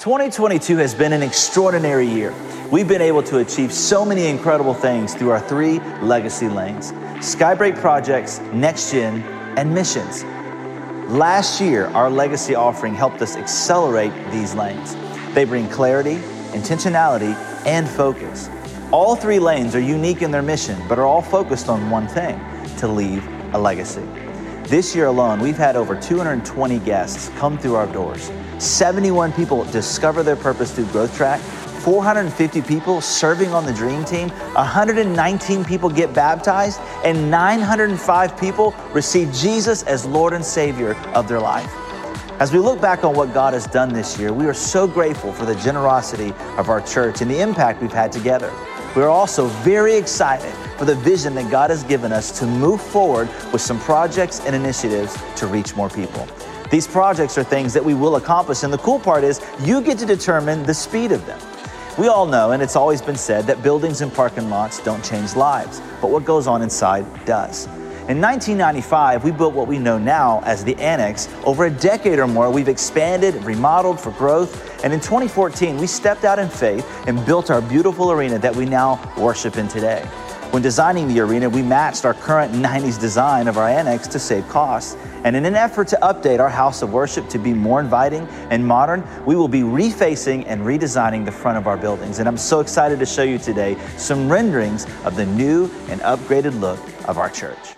2022 has been an extraordinary year. We've been able to achieve so many incredible things through our three legacy lanes Skybreak projects, Next Gen, and missions. Last year, our legacy offering helped us accelerate these lanes. They bring clarity, intentionality, and focus. All three lanes are unique in their mission, but are all focused on one thing to leave a legacy. This year alone, we've had over 220 guests come through our doors. 71 people discover their purpose through Growth Track. 450 people serving on the Dream Team, 119 people get baptized, and 905 people receive Jesus as Lord and Savior of their life. As we look back on what God has done this year, we are so grateful for the generosity of our church and the impact we've had together. We are also very excited for the vision that God has given us to move forward with some projects and initiatives to reach more people. These projects are things that we will accomplish, and the cool part is you get to determine the speed of them. We all know, and it's always been said, that buildings and parking lots don't change lives, but what goes on inside does. In 1995, we built what we know now as the Annex. Over a decade or more, we've expanded, and remodeled for growth, and in 2014, we stepped out in faith and built our beautiful arena that we now worship in today. When designing the arena, we matched our current 90s design of our annex to save costs. And in an effort to update our house of worship to be more inviting and modern, we will be refacing and redesigning the front of our buildings. And I'm so excited to show you today some renderings of the new and upgraded look of our church.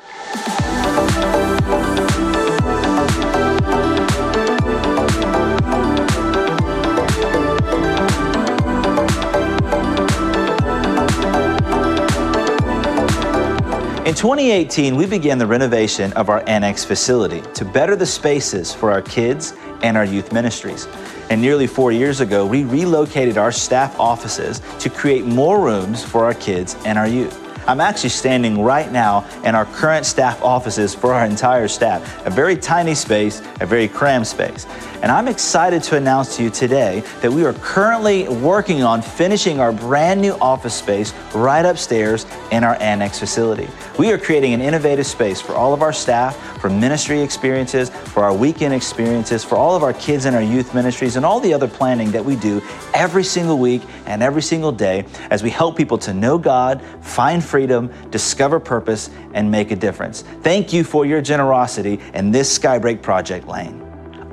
In 2018, we began the renovation of our annex facility to better the spaces for our kids and our youth ministries. And nearly four years ago, we relocated our staff offices to create more rooms for our kids and our youth. I'm actually standing right now in our current staff offices for our entire staff, a very tiny space, a very cramped space. And I'm excited to announce to you today that we are currently working on finishing our brand new office space right upstairs in our annex facility. We are creating an innovative space for all of our staff, for ministry experiences, for our weekend experiences, for all of our kids and our youth ministries, and all the other planning that we do every single week and every single day as we help people to know God, find freedom, discover purpose, and make a difference. Thank you for your generosity in this Skybreak Project Lane.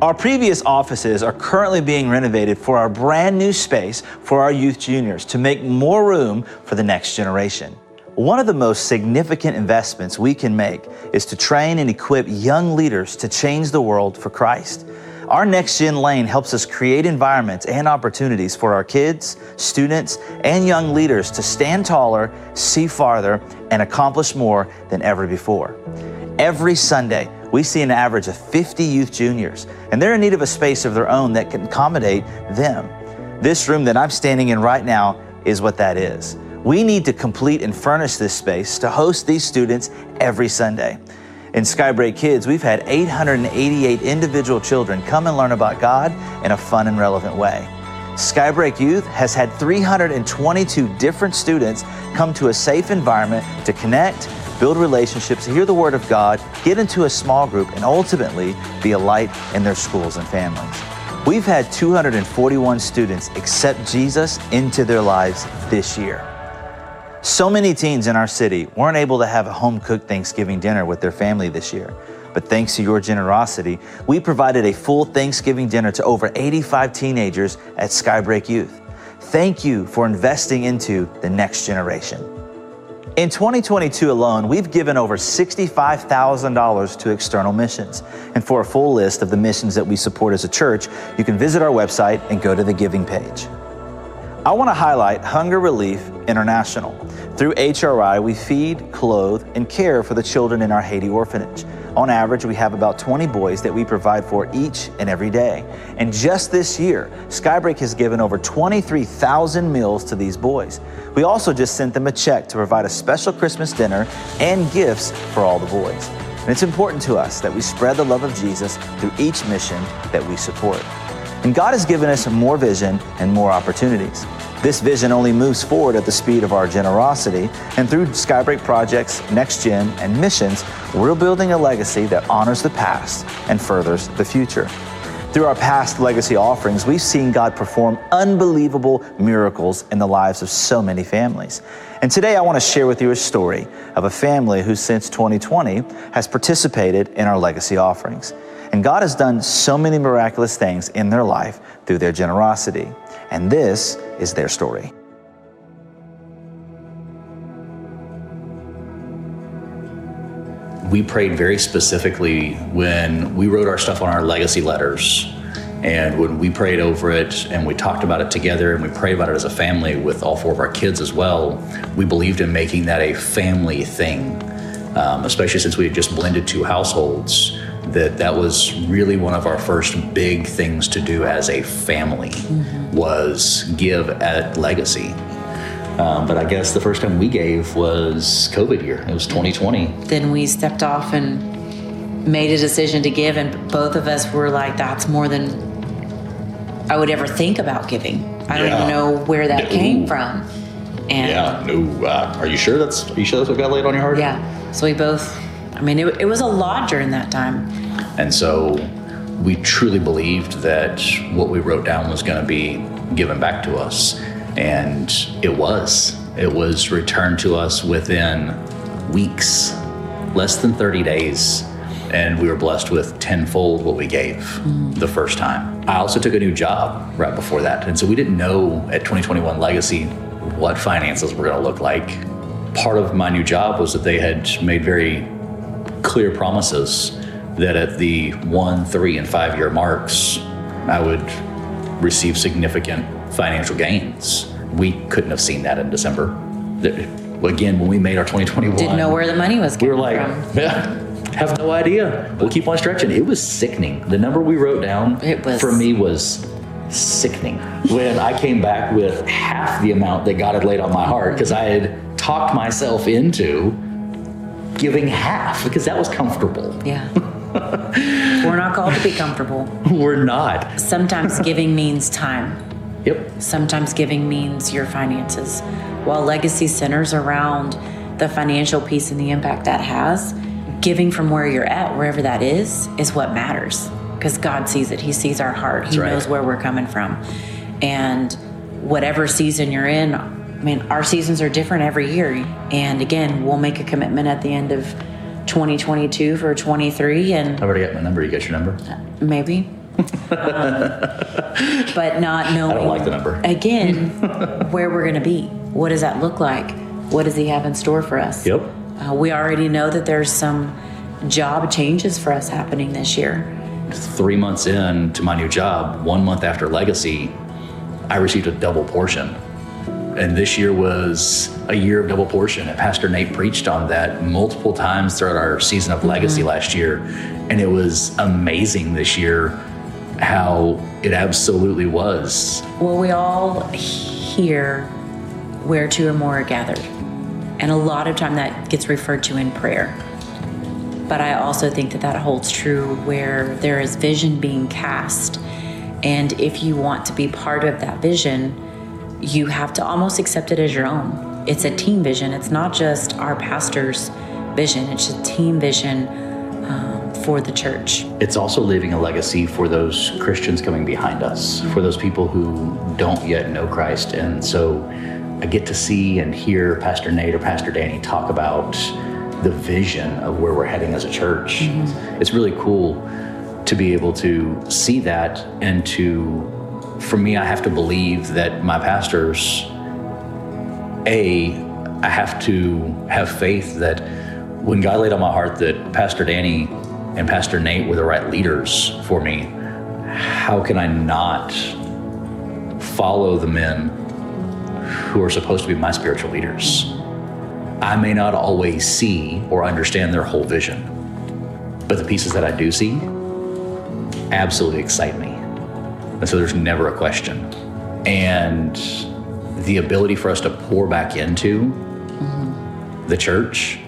Our previous offices are currently being renovated for our brand new space for our youth juniors to make more room for the next generation. One of the most significant investments we can make is to train and equip young leaders to change the world for Christ. Our Next Gen Lane helps us create environments and opportunities for our kids, students, and young leaders to stand taller, see farther, and accomplish more than ever before. Every Sunday, we see an average of 50 youth juniors, and they're in need of a space of their own that can accommodate them. This room that I'm standing in right now is what that is. We need to complete and furnish this space to host these students every Sunday. In Skybreak Kids, we've had 888 individual children come and learn about God in a fun and relevant way. Skybreak Youth has had 322 different students come to a safe environment to connect, build relationships, hear the Word of God, get into a small group, and ultimately be a light in their schools and families. We've had 241 students accept Jesus into their lives this year. So many teens in our city weren't able to have a home cooked Thanksgiving dinner with their family this year. But thanks to your generosity, we provided a full Thanksgiving dinner to over 85 teenagers at Skybreak Youth. Thank you for investing into the next generation. In 2022 alone, we've given over $65,000 to external missions. And for a full list of the missions that we support as a church, you can visit our website and go to the giving page. I want to highlight Hunger Relief International. Through HRI, we feed, clothe, and care for the children in our Haiti orphanage. On average, we have about 20 boys that we provide for each and every day. And just this year, Skybreak has given over 23,000 meals to these boys. We also just sent them a check to provide a special Christmas dinner and gifts for all the boys. And it's important to us that we spread the love of Jesus through each mission that we support. And God has given us more vision and more opportunities. This vision only moves forward at the speed of our generosity, and through Skybreak projects, Next Gen, and missions, we're building a legacy that honors the past and furthers the future. Through our past legacy offerings, we've seen God perform unbelievable miracles in the lives of so many families. And today I want to share with you a story of a family who, since 2020, has participated in our legacy offerings. And God has done so many miraculous things in their life through their generosity. And this is their story. we prayed very specifically when we wrote our stuff on our legacy letters and when we prayed over it and we talked about it together and we prayed about it as a family with all four of our kids as well, we believed in making that a family thing, um, especially since we had just blended two households. That that was really one of our first big things to do as a family mm-hmm. was give at legacy. Um, but I guess the first time we gave was COVID year. It was 2020. Then we stepped off and made a decision to give, and both of us were like, "That's more than I would ever think about giving." I don't even know where that no. came from. And yeah, no. Uh, are you sure that's? Are you sure that's what got laid on your heart? Yeah. So we both. I mean, it, it was a lot during that time. And so we truly believed that what we wrote down was going to be given back to us. And it was. It was returned to us within weeks, less than 30 days. And we were blessed with tenfold what we gave mm. the first time. I also took a new job right before that. And so we didn't know at 2021 Legacy what finances were going to look like. Part of my new job was that they had made very clear promises that at the one, three, and five year marks, I would receive significant financial gains. We couldn't have seen that in December. Again, when we made our 2021, didn't know where the money was. Going. We were like, yeah, have no idea. We'll keep on stretching. It was sickening. The number we wrote down was, for me was sickening. When I came back with half the amount that God had laid on my heart, because I had talked myself into giving half because that was comfortable. Yeah. We're not called to be comfortable. We're not. Sometimes giving means time. Yep. Sometimes giving means your finances. While legacy centers around the financial piece and the impact that has, giving from where you're at, wherever that is, is what matters. Because God sees it. He sees our heart. He knows where we're coming from. And whatever season you're in, I mean, our seasons are different every year. And again, we'll make a commitment at the end of 2022 for 23. And I already got my number. You got your number? Maybe um, but not knowing. I don't like the number. Again, where we're going to be. What does that look like? What does He have in store for us? Yep. Uh, we already know that there's some job changes for us happening this year. Three months in to my new job, one month after Legacy, I received a double portion. And this year was a year of double portion. And Pastor Nate preached on that multiple times throughout our season of Legacy mm-hmm. last year. And it was amazing this year how it absolutely was. Well, we all hear where two or more are gathered. And a lot of time that gets referred to in prayer. But I also think that that holds true where there is vision being cast. And if you want to be part of that vision, you have to almost accept it as your own. It's a team vision. It's not just our pastor's vision, it's a team vision for the church. It's also leaving a legacy for those Christians coming behind us, for those people who don't yet know Christ. And so I get to see and hear Pastor Nate or Pastor Danny talk about the vision of where we're heading as a church. Mm-hmm. It's really cool to be able to see that and to, for me, I have to believe that my pastors, A, I have to have faith that when God laid on my heart that Pastor Danny and Pastor Nate were the right leaders for me, how can I not follow the men who are supposed to be my spiritual leaders? I may not always see or understand their whole vision, but the pieces that I do see absolutely excite me. And so there's never a question. And the ability for us to pour back into the church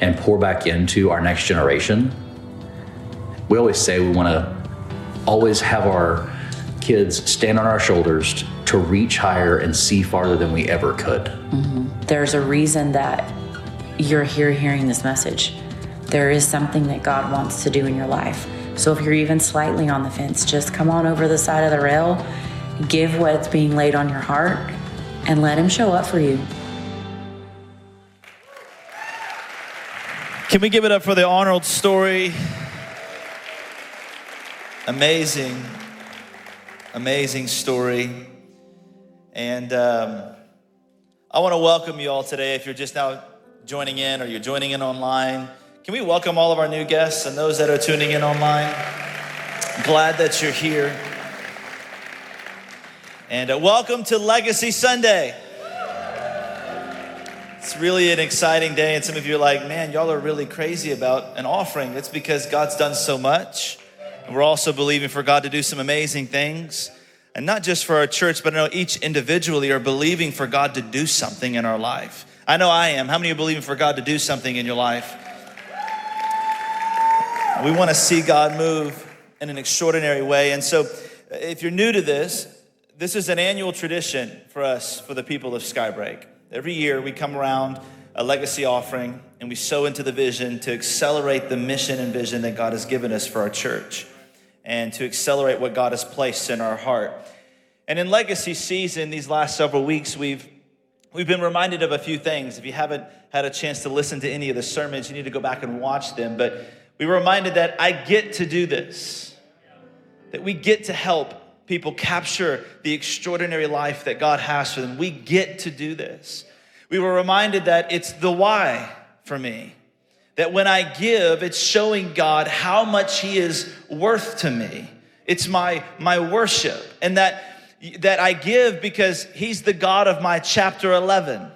and pour back into our next generation we always say we want to always have our kids stand on our shoulders to reach higher and see farther than we ever could. Mm-hmm. There's a reason that you're here hearing this message. There is something that God wants to do in your life. So if you're even slightly on the fence, just come on over the side of the rail, give what's being laid on your heart, and let Him show up for you. Can we give it up for the Arnold story? Amazing, amazing story. And um, I want to welcome you all today. If you're just now joining in or you're joining in online, can we welcome all of our new guests and those that are tuning in online? Glad that you're here. And uh, welcome to Legacy Sunday. It's really an exciting day, and some of you are like, man, y'all are really crazy about an offering. It's because God's done so much. And we're also believing for God to do some amazing things. And not just for our church, but I know each individually are believing for God to do something in our life. I know I am. How many are believing for God to do something in your life? We want to see God move in an extraordinary way. And so, if you're new to this, this is an annual tradition for us, for the people of Skybreak. Every year we come around a legacy offering and we sow into the vision to accelerate the mission and vision that God has given us for our church and to accelerate what God has placed in our heart. And in legacy season, these last several weeks, we've We've been reminded of a few things. If you haven't had a chance to listen to any of the sermons, you need to go back and watch them. But we were reminded that I get to do this, that we get to help people capture the extraordinary life that God has for them. We get to do this. We were reminded that it's the why for me. That when I give, it's showing God how much He is worth to me. It's my, my worship. And that, that I give because He's the God of my chapter 11.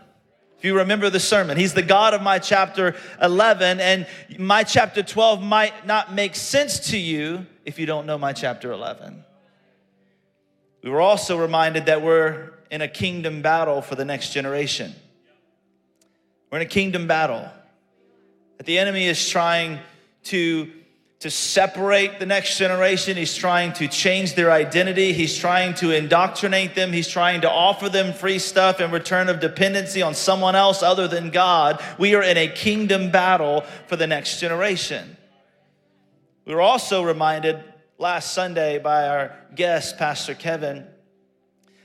If you remember the sermon, He's the God of my chapter 11, and my chapter 12 might not make sense to you if you don't know my chapter 11. We were also reminded that we're in a kingdom battle for the next generation. We're in a kingdom battle. That the enemy is trying to, to separate the next generation. He's trying to change their identity. He's trying to indoctrinate them. He's trying to offer them free stuff in return of dependency on someone else other than God. We are in a kingdom battle for the next generation. We were also reminded last Sunday by our guest, Pastor Kevin,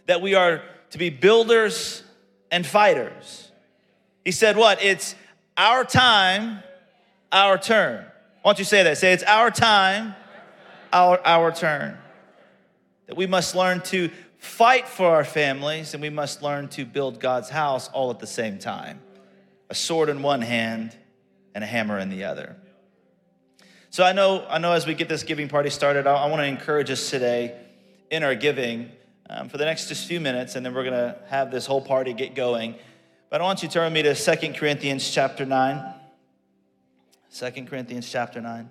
that we are to be builders and fighters. He said, What? It's our time, our turn. Why don't you say that? Say, It's our time, our, our turn. That we must learn to fight for our families and we must learn to build God's house all at the same time a sword in one hand and a hammer in the other. So I know, I know as we get this giving party started, I, I want to encourage us today in our giving um, for the next just few minutes, and then we're going to have this whole party get going. But I want you to turn with me to 2 Corinthians chapter 9. 2 Corinthians chapter 9.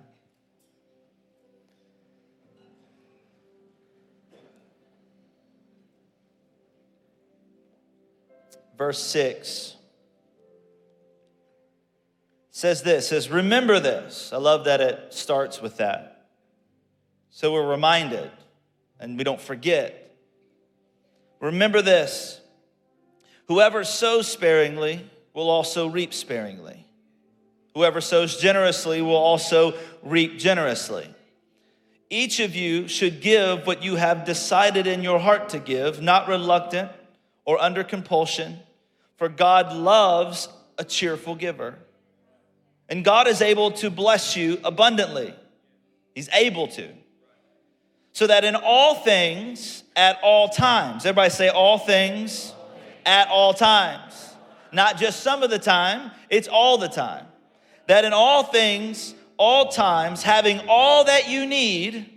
Verse 6 says this says remember this. I love that it starts with that. So we're reminded and we don't forget. Remember this. Whoever sows sparingly will also reap sparingly whoever sows generously will also reap generously each of you should give what you have decided in your heart to give not reluctant or under compulsion for god loves a cheerful giver and God is able to bless you abundantly. He's able to. So that in all things, at all times, everybody say all things at all times. Not just some of the time, it's all the time. That in all things, all times, having all that you need,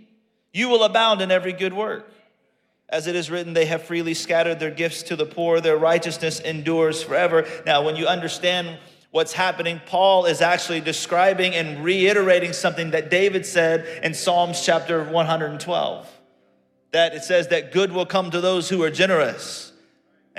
you will abound in every good work. As it is written, they have freely scattered their gifts to the poor, their righteousness endures forever. Now, when you understand what's happening, Paul is actually describing and reiterating something that David said in Psalms chapter 112. That it says that good will come to those who are generous.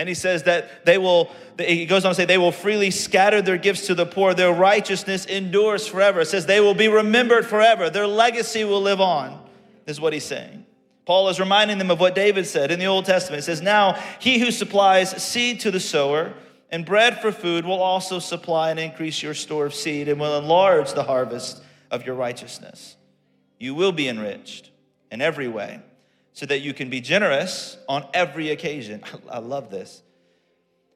And he says that they will, he goes on to say, they will freely scatter their gifts to the poor. Their righteousness endures forever. It says they will be remembered forever. Their legacy will live on, is what he's saying. Paul is reminding them of what David said in the Old Testament. It says, Now he who supplies seed to the sower and bread for food will also supply and increase your store of seed and will enlarge the harvest of your righteousness. you will be enriched in every way so that you can be generous on every occasion. I love this.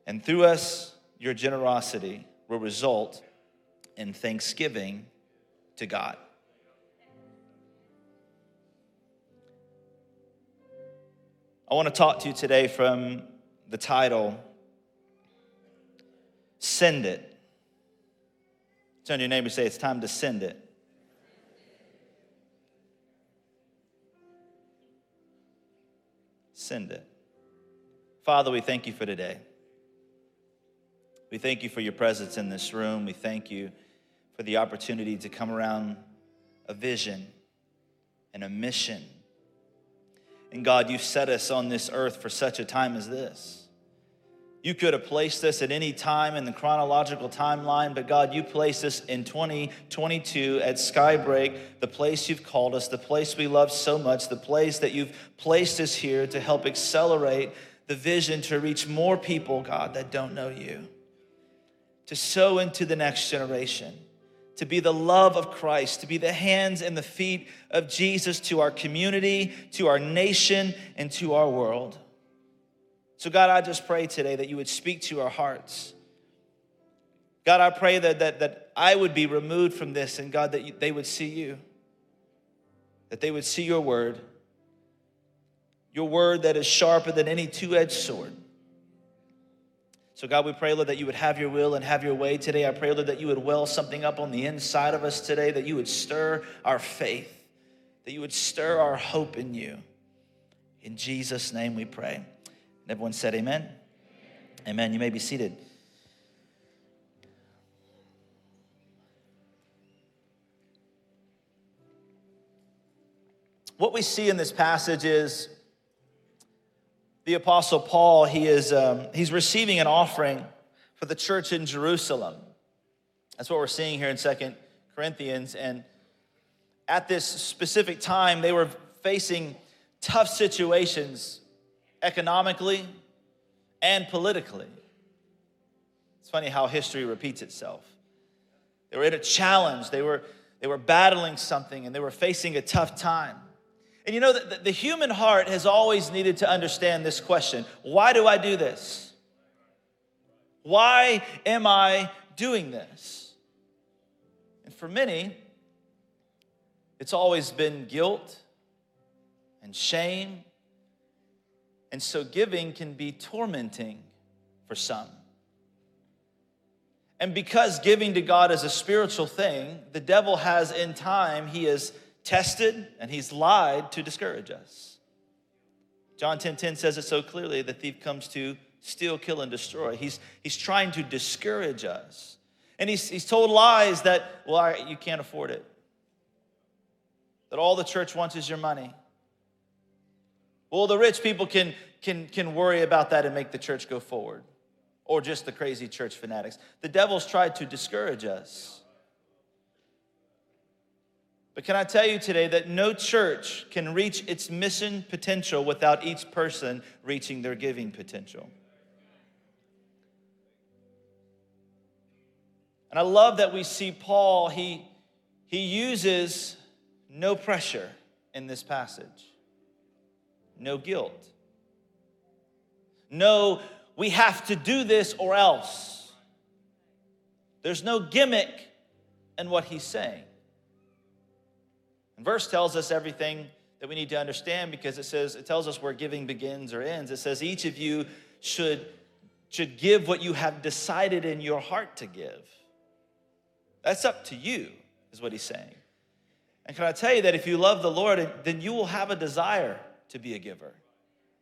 And through us, your generosity will result in thanksgiving to God. I want to talk to you today from the title Send It. Turn your neighbor and say, It's time to send it. Send it. Father, we thank you for today. We thank you for your presence in this room. We thank you for the opportunity to come around a vision and a mission and God, you set us on this earth for such a time as this. You could have placed this at any time in the chronological timeline, but God, you placed this in 2022 at Skybreak, the place you've called us, the place we love so much, the place that you've placed us here to help accelerate the vision to reach more people, God, that don't know you, to sow into the next generation to be the love of Christ, to be the hands and the feet of Jesus to our community, to our nation, and to our world. So, God, I just pray today that you would speak to our hearts. God, I pray that, that, that I would be removed from this, and God, that you, they would see you, that they would see your word, your word that is sharper than any two edged sword so, God, we pray, Lord, that you would have your will and have your way today. I pray, Lord, that you would well something up on the inside of us today, that you would stir our faith, that you would stir our hope in you. In Jesus' name we pray. Everyone said, Amen. Amen. amen. You may be seated. What we see in this passage is the apostle paul he is um, he's receiving an offering for the church in jerusalem that's what we're seeing here in Second corinthians and at this specific time they were facing tough situations economically and politically it's funny how history repeats itself they were in a challenge they were they were battling something and they were facing a tough time and you know, the, the human heart has always needed to understand this question why do I do this? Why am I doing this? And for many, it's always been guilt and shame. And so giving can be tormenting for some. And because giving to God is a spiritual thing, the devil has in time, he has tested and he's lied to discourage us. John 10:10 10, 10 says it so clearly the thief comes to steal, kill, and destroy. He's, he's trying to discourage us. And he's, he's told lies that, well, I, you can't afford it. That all the church wants is your money. Well, the rich people can, can, can worry about that and make the church go forward. Or just the crazy church fanatics. The devil's tried to discourage us. But can I tell you today that no church can reach its mission potential without each person reaching their giving potential? And I love that we see Paul, he, he uses no pressure in this passage, no guilt. No, we have to do this or else. There's no gimmick in what he's saying. And verse tells us everything that we need to understand because it says it tells us where giving begins or ends. It says each of you should should give what you have decided in your heart to give. That's up to you, is what he's saying. And can I tell you that if you love the Lord, then you will have a desire to be a giver.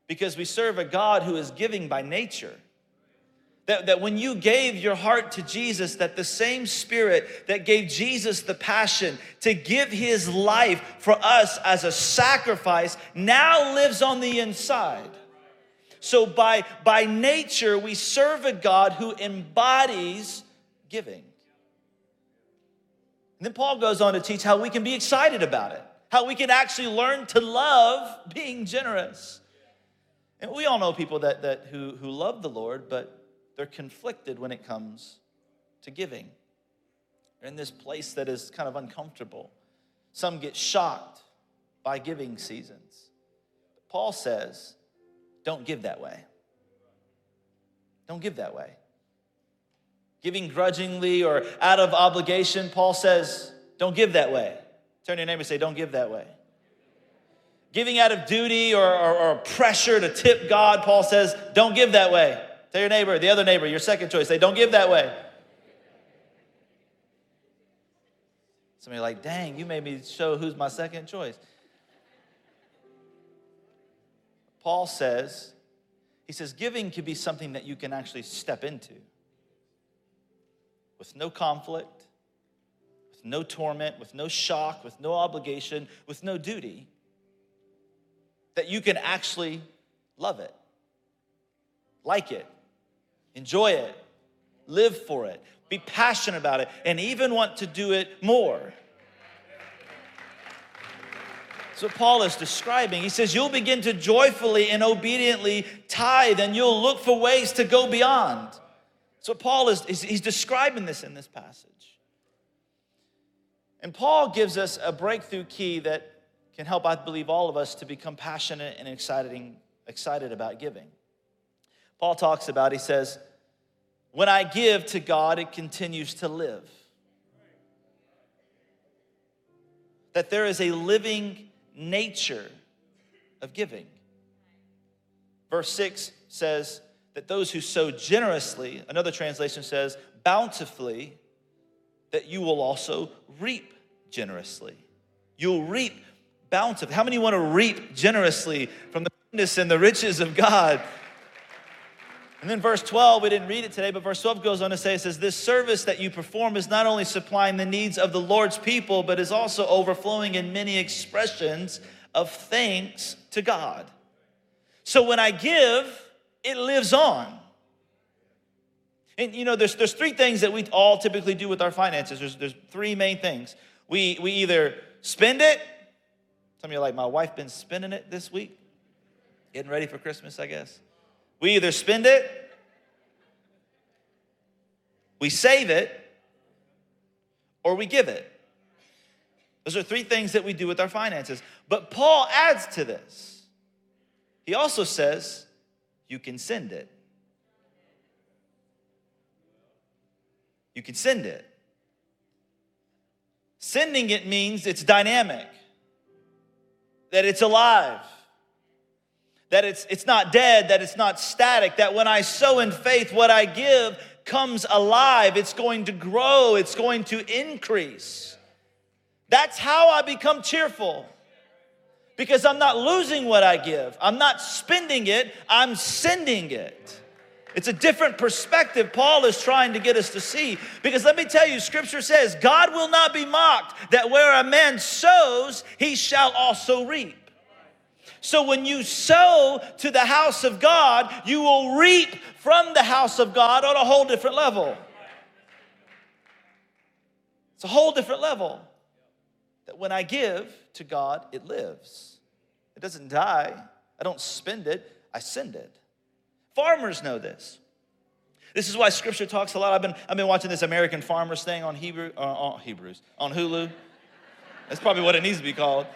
Because we serve a God who is giving by nature. That, that when you gave your heart to Jesus, that the same spirit that gave Jesus the passion to give his life for us as a sacrifice now lives on the inside. So by, by nature, we serve a God who embodies giving. And then Paul goes on to teach how we can be excited about it, how we can actually learn to love being generous. And we all know people that, that who, who love the Lord, but they're conflicted when it comes to giving. They're in this place that is kind of uncomfortable. Some get shocked by giving seasons. Paul says, don't give that way. Don't give that way. Giving grudgingly or out of obligation, Paul says, don't give that way. Turn to your neighbor and say, don't give that way. Giving out of duty or, or, or pressure to tip God, Paul says, don't give that way. Tell your neighbor, the other neighbor, your second choice, say, don't give that way. Somebody like, dang, you made me show who's my second choice. Paul says, he says, giving can be something that you can actually step into with no conflict, no torment, with no shock, with no obligation, with no duty, that you can actually love it, like it, enjoy it, live for it, be passionate about it, and even want to do it more. That's what Paul is describing. He says, You'll begin to joyfully and obediently tithe, and you'll look for ways to go beyond. So, Paul is, he's describing this in this passage. And Paul gives us a breakthrough key that can help, I believe, all of us to become passionate and exciting, excited about giving. Paul talks about, he says, when I give to God, it continues to live. That there is a living nature of giving. Verse 6 says that those who sow generously, another translation says bountifully, that you will also reap generously. You'll reap bountifully. How many want to reap generously from the goodness and the riches of God? And then verse 12, we didn't read it today, but verse 12 goes on to say, it says, This service that you perform is not only supplying the needs of the Lord's people, but is also overflowing in many expressions of thanks to God. So when I give, it lives on. And you know, there's, there's three things that we all typically do with our finances. There's, there's three main things. We, we either spend it, some of you are like, my wife been spending it this week, getting ready for Christmas, I guess. We either spend it, we save it, or we give it. Those are three things that we do with our finances. But Paul adds to this. He also says, you can send it. You can send it. Sending it means it's dynamic, that it's alive that it's, it's not dead, that it's not static, that when I sow in faith, what I give comes alive. It's going to grow, it's going to increase. That's how I become cheerful. Because I'm not losing what I give, I'm not spending it, I'm sending it. It's a different perspective Paul is trying to get us to see. Because let me tell you, scripture says, God will not be mocked, that where a man sows, he shall also reap. So when you sow to the house of God, you will reap from the house of God on a whole different level. It's a whole different level. That when I give to God, it lives. It doesn't die. I don't spend it, I send it. Farmers know this. This is why scripture talks a lot. I've been, I've been watching this American Farmers thing on Hebrew, uh, on Hebrews, on Hulu. That's probably what it needs to be called.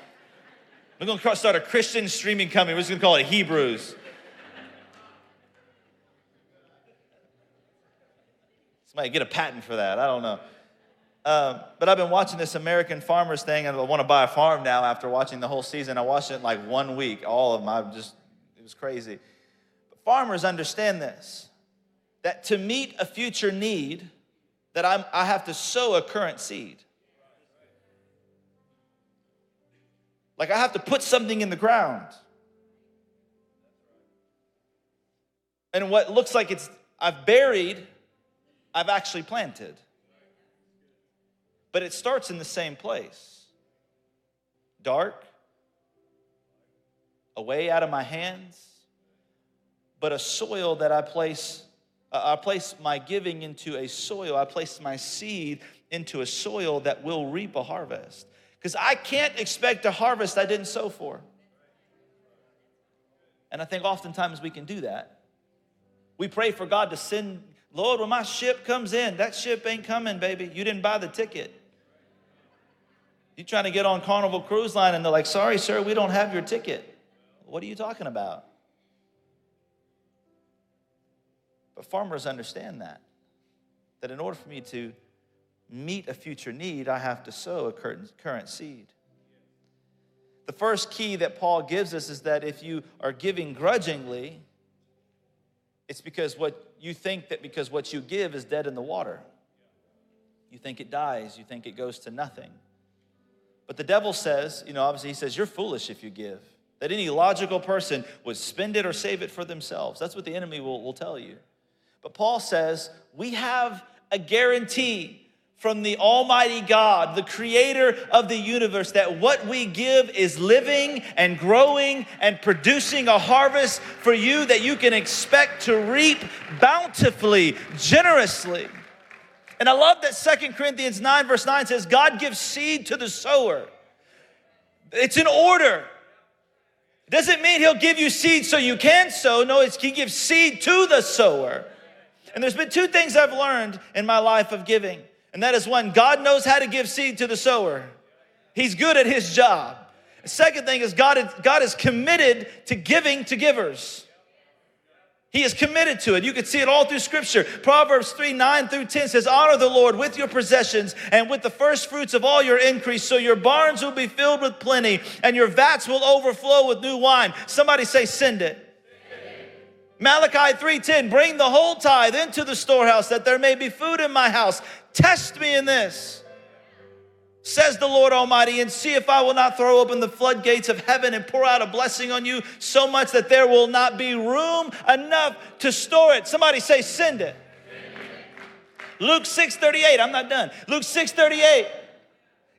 We're going to start a Christian streaming company. We're just going to call it Hebrews. Somebody get a patent for that. I don't know. Um, but I've been watching this American Farmers thing, and I want to buy a farm now after watching the whole season. I watched it in like one week, all of them. I just, it was crazy. Farmers understand this that to meet a future need, that I'm, I have to sow a current seed. Like I have to put something in the ground. And what looks like it's I've buried, I've actually planted. But it starts in the same place dark, away out of my hands, but a soil that I place. Uh, I place my giving into a soil. I place my seed into a soil that will reap a harvest. Because I can't expect a harvest I didn't sow for. And I think oftentimes we can do that. We pray for God to send, Lord, when my ship comes in, that ship ain't coming, baby. You didn't buy the ticket. You trying to get on Carnival Cruise Line and they're like, sorry, sir, we don't have your ticket. What are you talking about? But farmers understand that. That in order for me to meet a future need, I have to sow a current seed. The first key that Paul gives us is that if you are giving grudgingly, it's because what you think that because what you give is dead in the water. You think it dies, you think it goes to nothing. But the devil says, you know, obviously he says, you're foolish if you give. That any logical person would spend it or save it for themselves. That's what the enemy will, will tell you. But Paul says, we have a guarantee from the Almighty God, the creator of the universe, that what we give is living and growing and producing a harvest for you that you can expect to reap bountifully, generously. And I love that Second Corinthians 9, verse 9 says, God gives seed to the sower. It's an order. Doesn't mean he'll give you seed so you can sow. No, it's he gives seed to the sower. And there's been two things I've learned in my life of giving. And that is one, God knows how to give seed to the sower. He's good at his job. Second thing is God is, God is committed to giving to givers. He is committed to it. You can see it all through scripture. Proverbs 3 9 through 10 says, Honor the Lord with your possessions and with the first fruits of all your increase, so your barns will be filled with plenty and your vats will overflow with new wine. Somebody say, Send it. Malachi 3:10 Bring the whole tithe into the storehouse that there may be food in my house. Test me in this says the Lord Almighty, and see if I will not throw open the floodgates of heaven and pour out a blessing on you so much that there will not be room enough to store it. Somebody say, send it. Luke 6:38, I'm not done. Luke 6:38.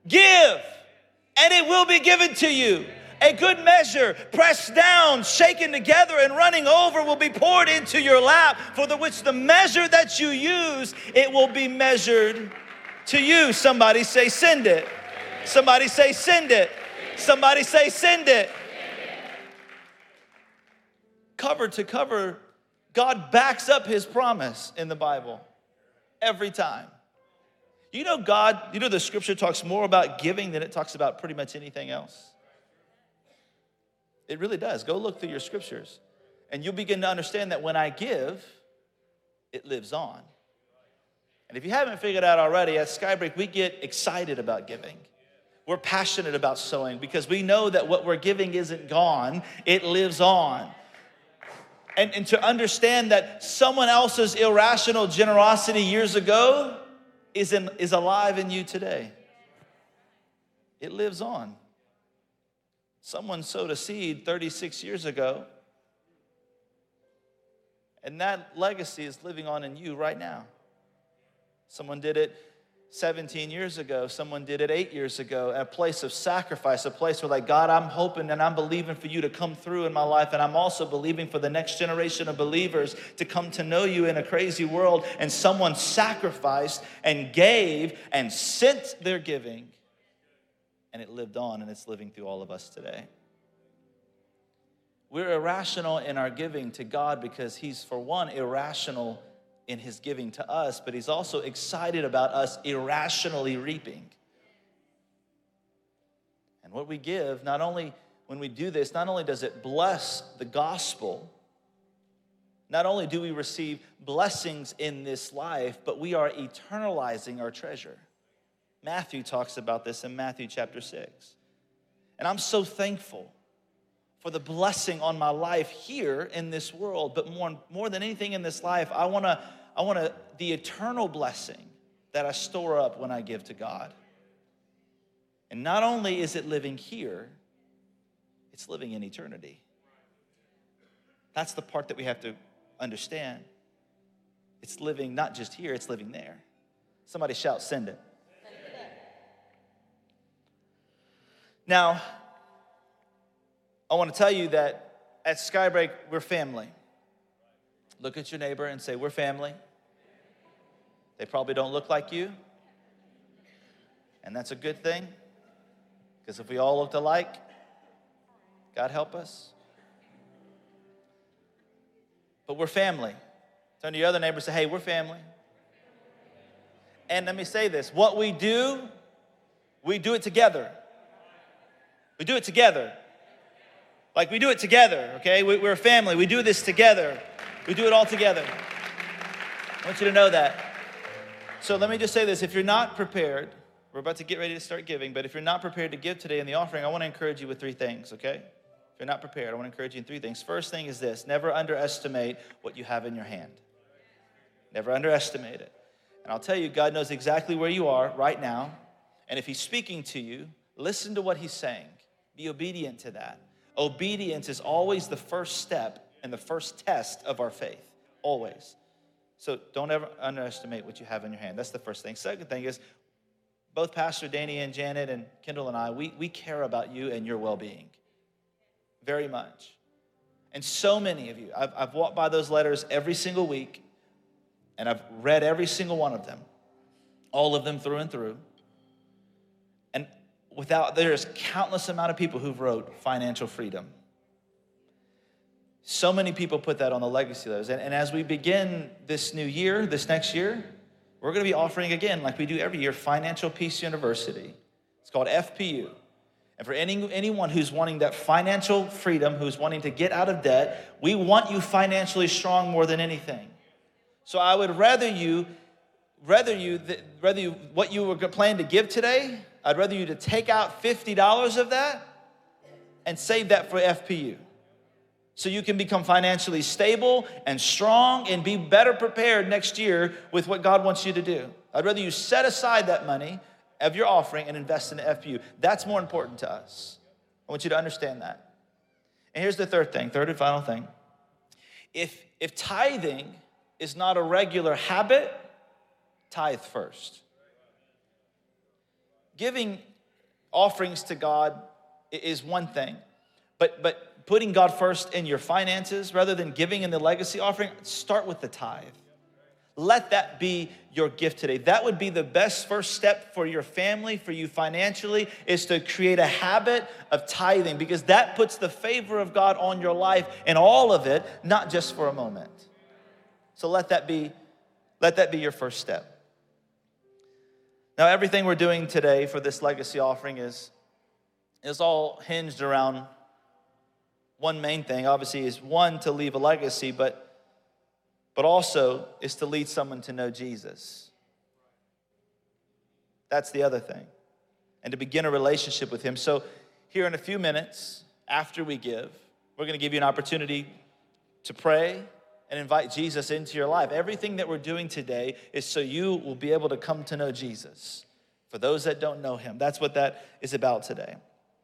Give, and it will be given to you. A good measure, pressed down, shaken together, and running over will be poured into your lap, for the which the measure that you use, it will be measured to you. Somebody say, send it. Somebody say, send it. Somebody say, send it. Cover to cover, God backs up his promise in the Bible every time. You know, God, you know, the scripture talks more about giving than it talks about pretty much anything else. It really does. Go look through your scriptures, and you'll begin to understand that when I give, it lives on. And if you haven't figured out already, at Skybreak, we get excited about giving. We're passionate about sowing because we know that what we're giving isn't gone, it lives on. And, and to understand that someone else's irrational generosity years ago is, in, is alive in you today. It lives on. Someone sowed a seed 36 years ago, and that legacy is living on in you right now. Someone did it 17 years ago. Someone did it eight years ago. A place of sacrifice, a place where, like, God, I'm hoping and I'm believing for you to come through in my life. And I'm also believing for the next generation of believers to come to know you in a crazy world. And someone sacrificed and gave and sent their giving. And it lived on and it's living through all of us today. We're irrational in our giving to God because He's, for one, irrational in his giving to us, but he's also excited about us irrationally reaping. And what we give, not only when we do this, not only does it bless the gospel, not only do we receive blessings in this life, but we are eternalizing our treasure. Matthew talks about this in Matthew chapter 6. And I'm so thankful for the blessing on my life here in this world, but more, more than anything in this life, I wanna I want to, the eternal blessing that I store up when I give to God. And not only is it living here, it's living in eternity. That's the part that we have to understand. It's living not just here, it's living there. Somebody shout, send it. Now, I want to tell you that at Skybreak, we're family. Look at your neighbor and say, We're family. They probably don't look like you. And that's a good thing. Because if we all looked alike, God help us. But we're family. Turn to your other neighbor and say, hey, we're family. And let me say this what we do We do it together. We do it together. Like we do it together, okay? We, we're a family. We do this together. We do it all together. I want you to know that. So let me just say this if you're not prepared, we're about to get ready to start giving, but if you're not prepared to give today in the offering, I want to encourage you with three things, okay? If you're not prepared, I want to encourage you in three things. First thing is this never underestimate what you have in your hand. Never underestimate it. And I'll tell you, God knows exactly where you are right now. And if He's speaking to you, listen to what He's saying. Be obedient to that. Obedience is always the first step and the first test of our faith. Always. So don't ever underestimate what you have in your hand. That's the first thing. Second thing is, both Pastor Danny and Janet and Kendall and I, we, we care about you and your well being very much. And so many of you, I've, I've walked by those letters every single week, and I've read every single one of them, all of them through and through. Without, there's countless amount of people who've wrote financial freedom. So many people put that on the legacy letters. And, and as we begin this new year, this next year, we're going to be offering again, like we do every year, Financial Peace University. It's called FPU. And for any, anyone who's wanting that financial freedom, who's wanting to get out of debt, we want you financially strong more than anything. So I would rather you, rather you, rather you, what you were planning to give today, I'd rather you to take out $50 of that and save that for FPU so you can become financially stable and strong and be better prepared next year with what God wants you to do. I'd rather you set aside that money of your offering and invest in the FPU. That's more important to us. I want you to understand that. And here's the third thing, third and final thing. If, if tithing is not a regular habit, tithe first. Giving offerings to God is one thing, but, but putting God first in your finances rather than giving in the legacy offering, start with the tithe. Let that be your gift today. That would be the best first step for your family, for you financially, is to create a habit of tithing because that puts the favor of God on your life and all of it, not just for a moment. So let that be, let that be your first step. Now, everything we're doing today for this legacy offering is, is all hinged around one main thing, obviously, is one, to leave a legacy, but, but also is to lead someone to know Jesus. That's the other thing. And to begin a relationship with Him. So, here in a few minutes, after we give, we're going to give you an opportunity to pray and invite Jesus into your life. Everything that we're doing today is so you will be able to come to know Jesus. For those that don't know Him, that's what that is about today.